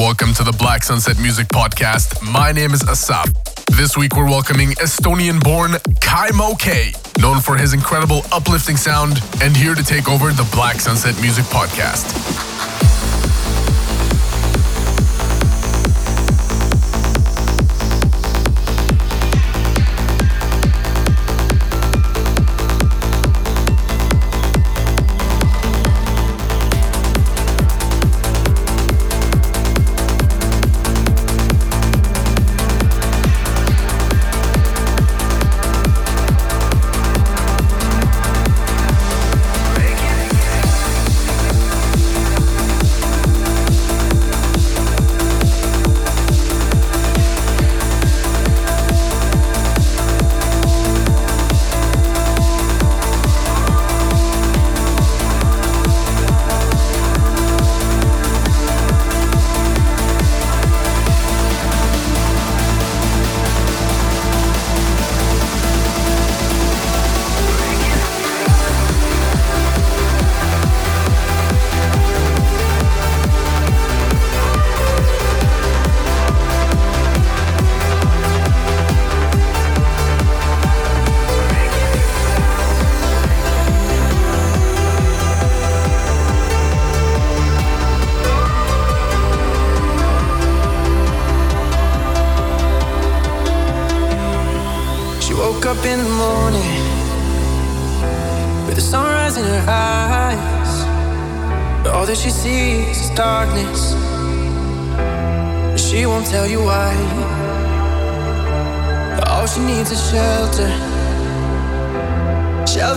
welcome to the Black Sunset Music Podcast. My name is Asap. This week we're welcoming Estonian born Kaimo K, known for his incredible uplifting sound, and here to take over the Black Sunset Music Podcast.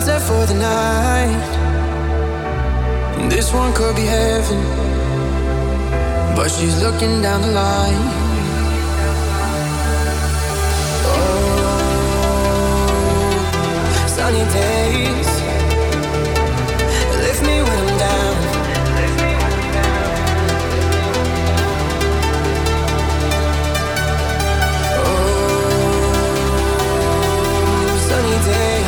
sunset for the night. And this one could be heaven, but she's looking down the line. Oh, sunny days, lift me when I'm down. Oh, sunny days.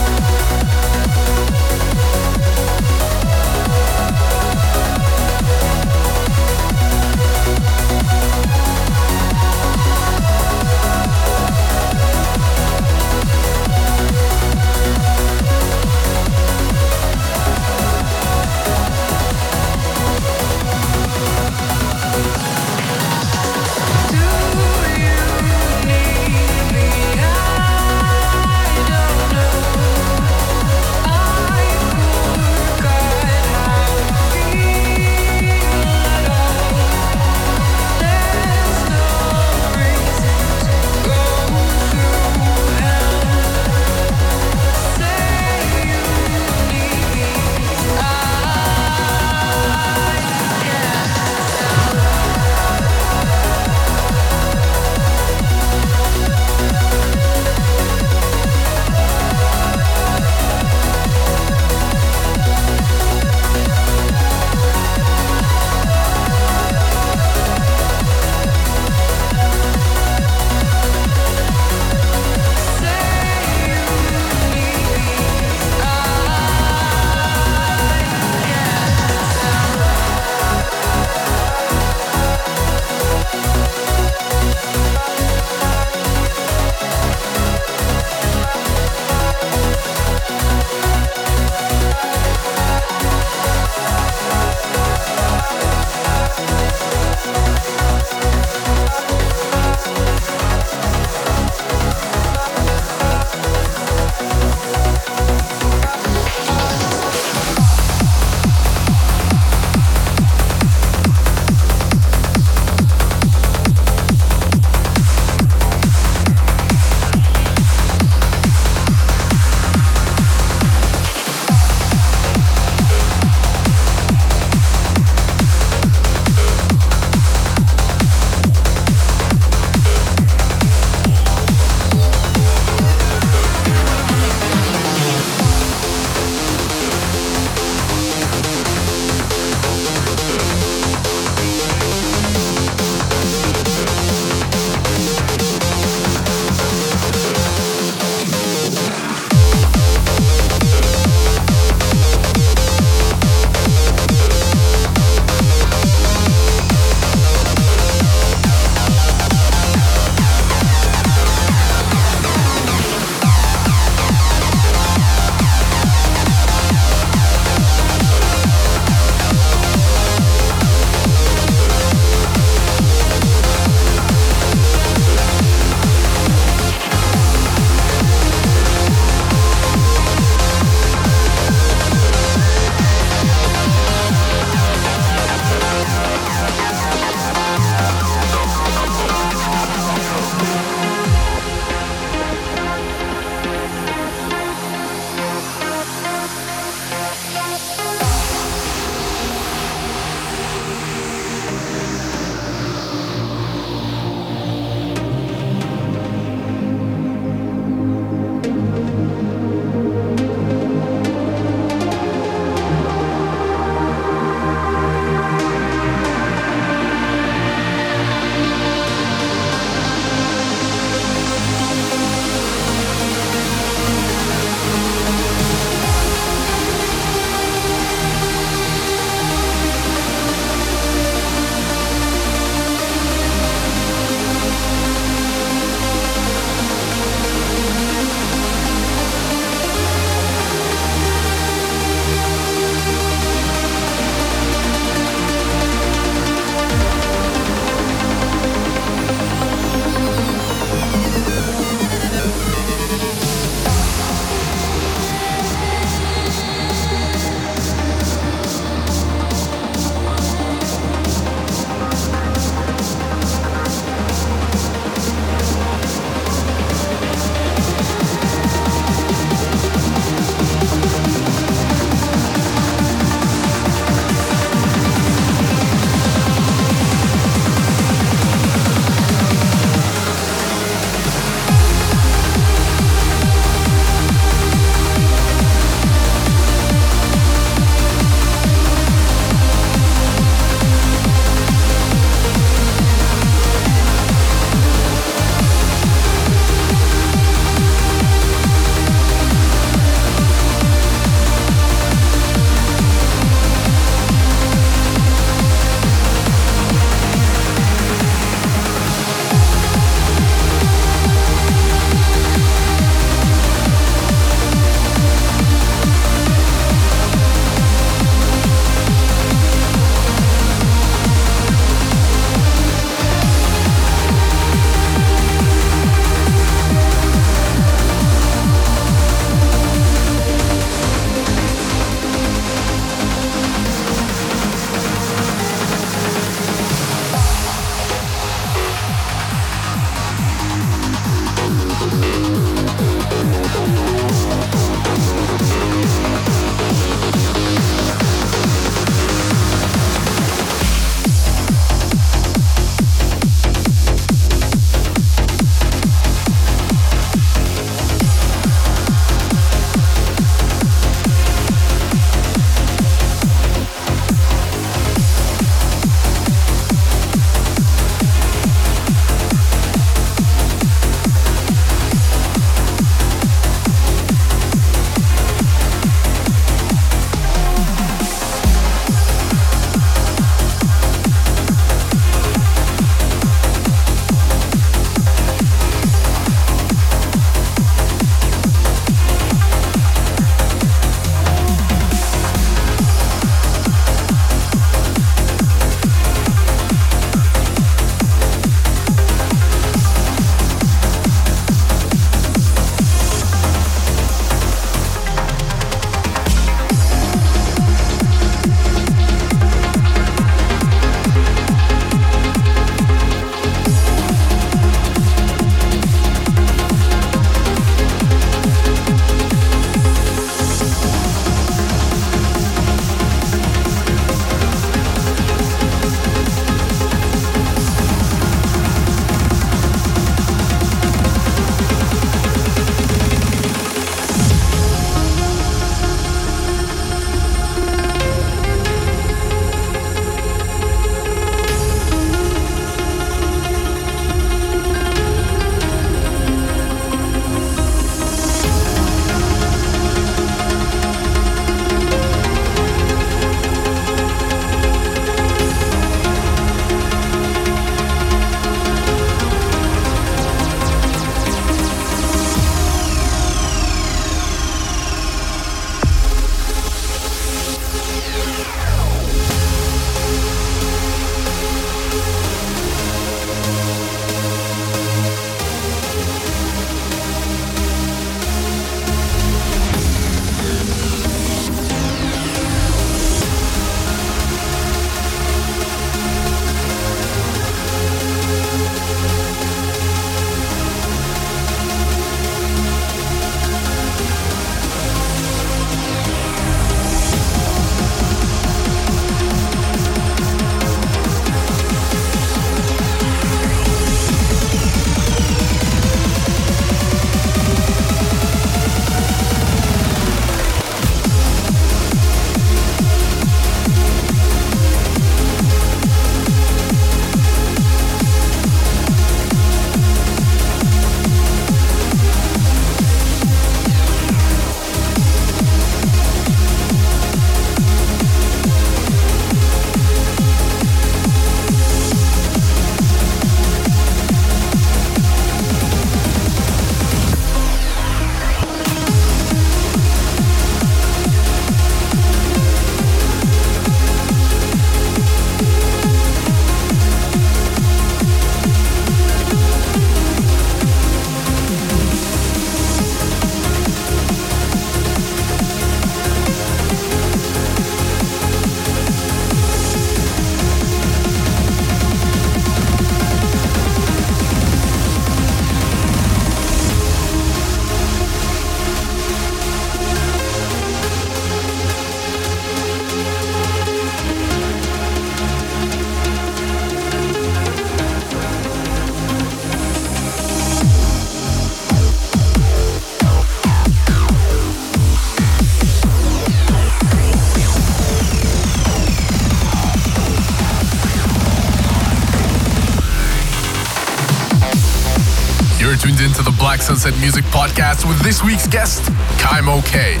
Sunset Music Podcast with this week's guest, Kaimo K.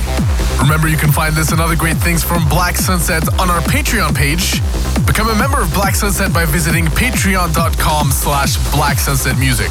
Remember, you can find this and other great things from Black Sunset on our Patreon page. Become a member of Black Sunset by visiting patreon.com slash Black Sunset Music.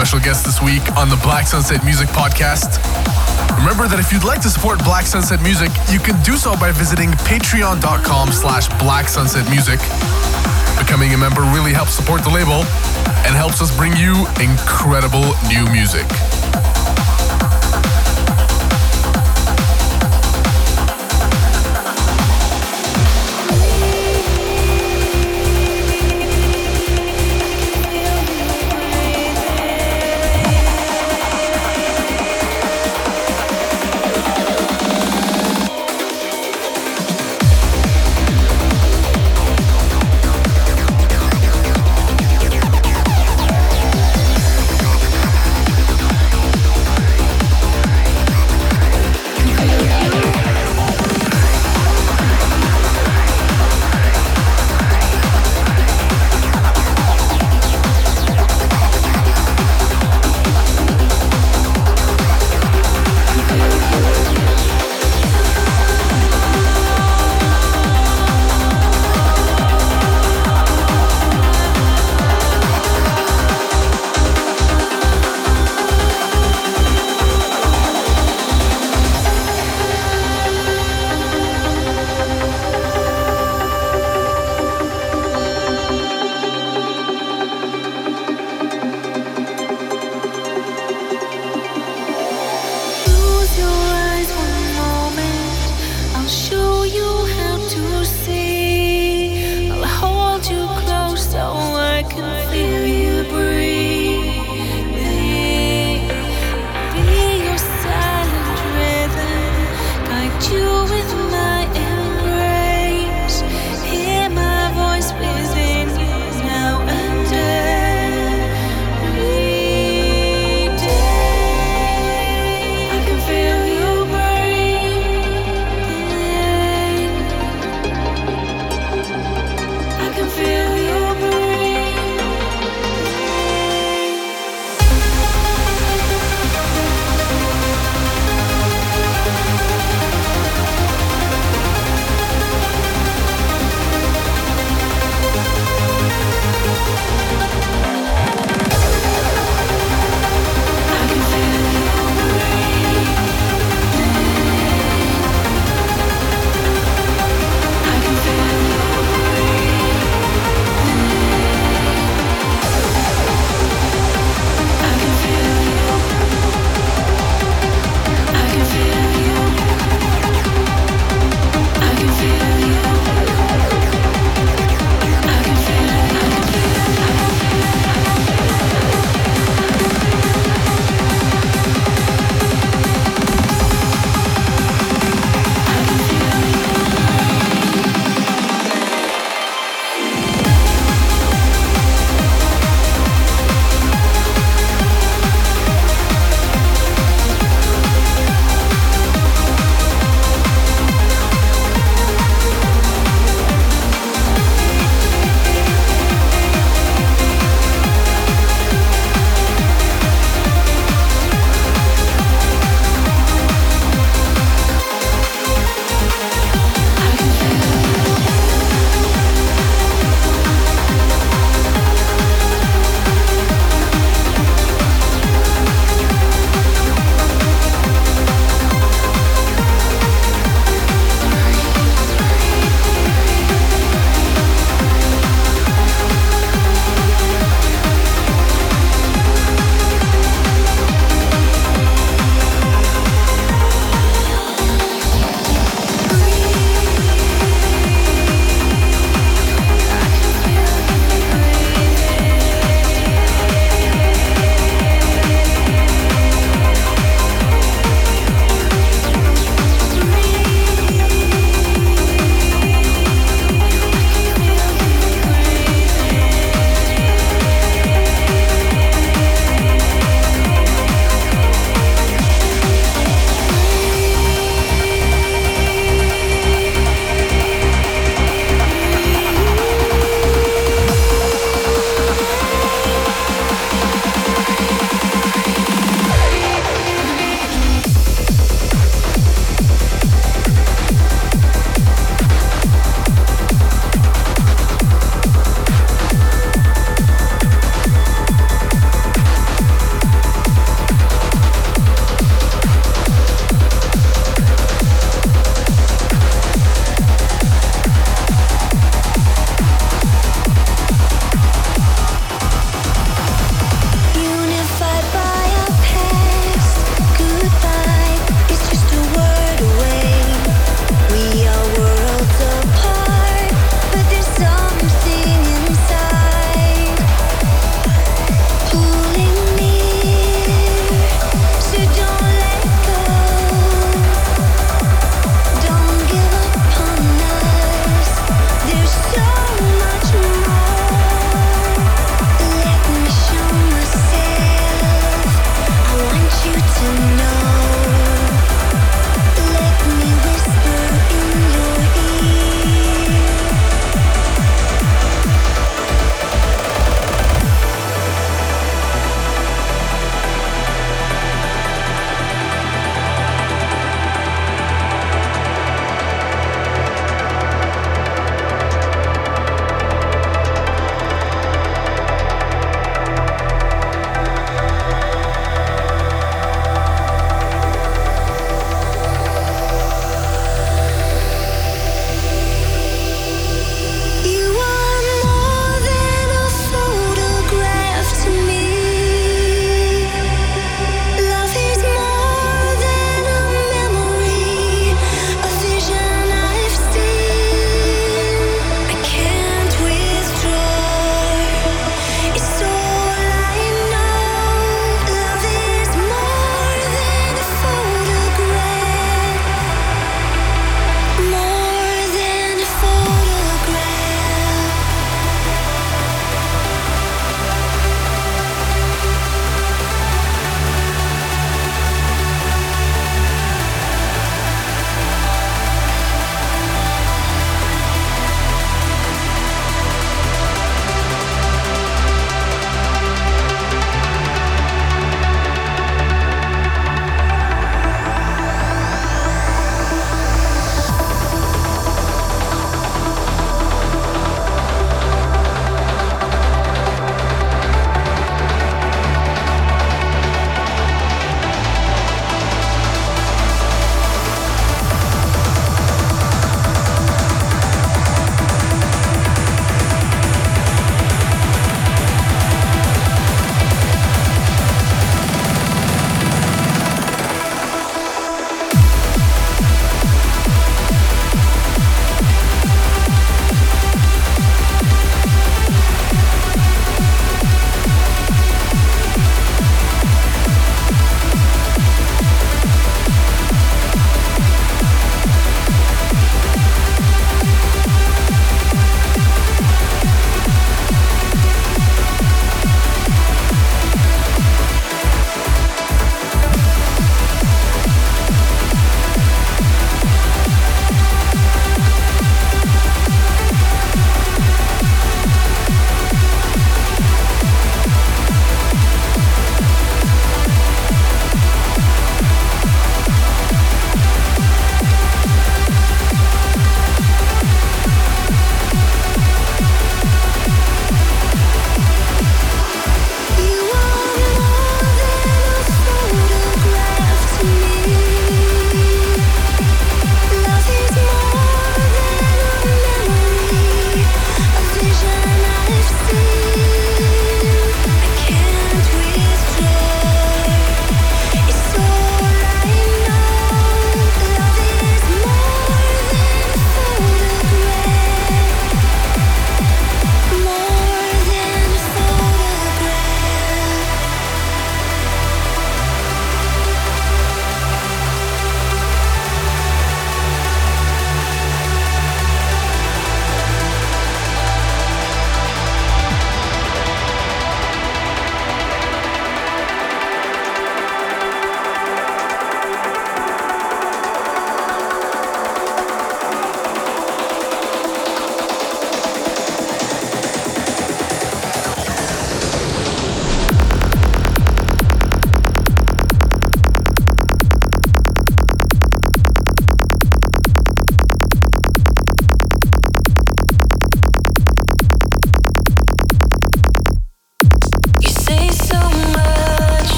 Special guest this week on the Black Sunset Music Podcast. Remember that if you'd like to support Black Sunset Music, you can do so by visiting patreon.com slash Black Sunset Music. Becoming a member really helps support the label and helps us bring you incredible new music.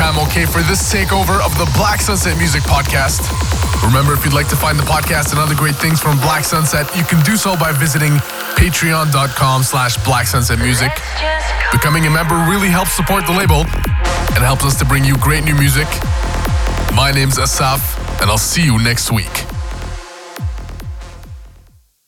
To Kaimo K for this takeover of the Black Sunset Music Podcast. Remember, if you'd like to find the podcast and other great things from Black Sunset, you can do so by visiting patreon.com slash Black Sunset Music. Becoming a member really helps support the label and helps us to bring you great new music. My name's Asaf, and I'll see you next week.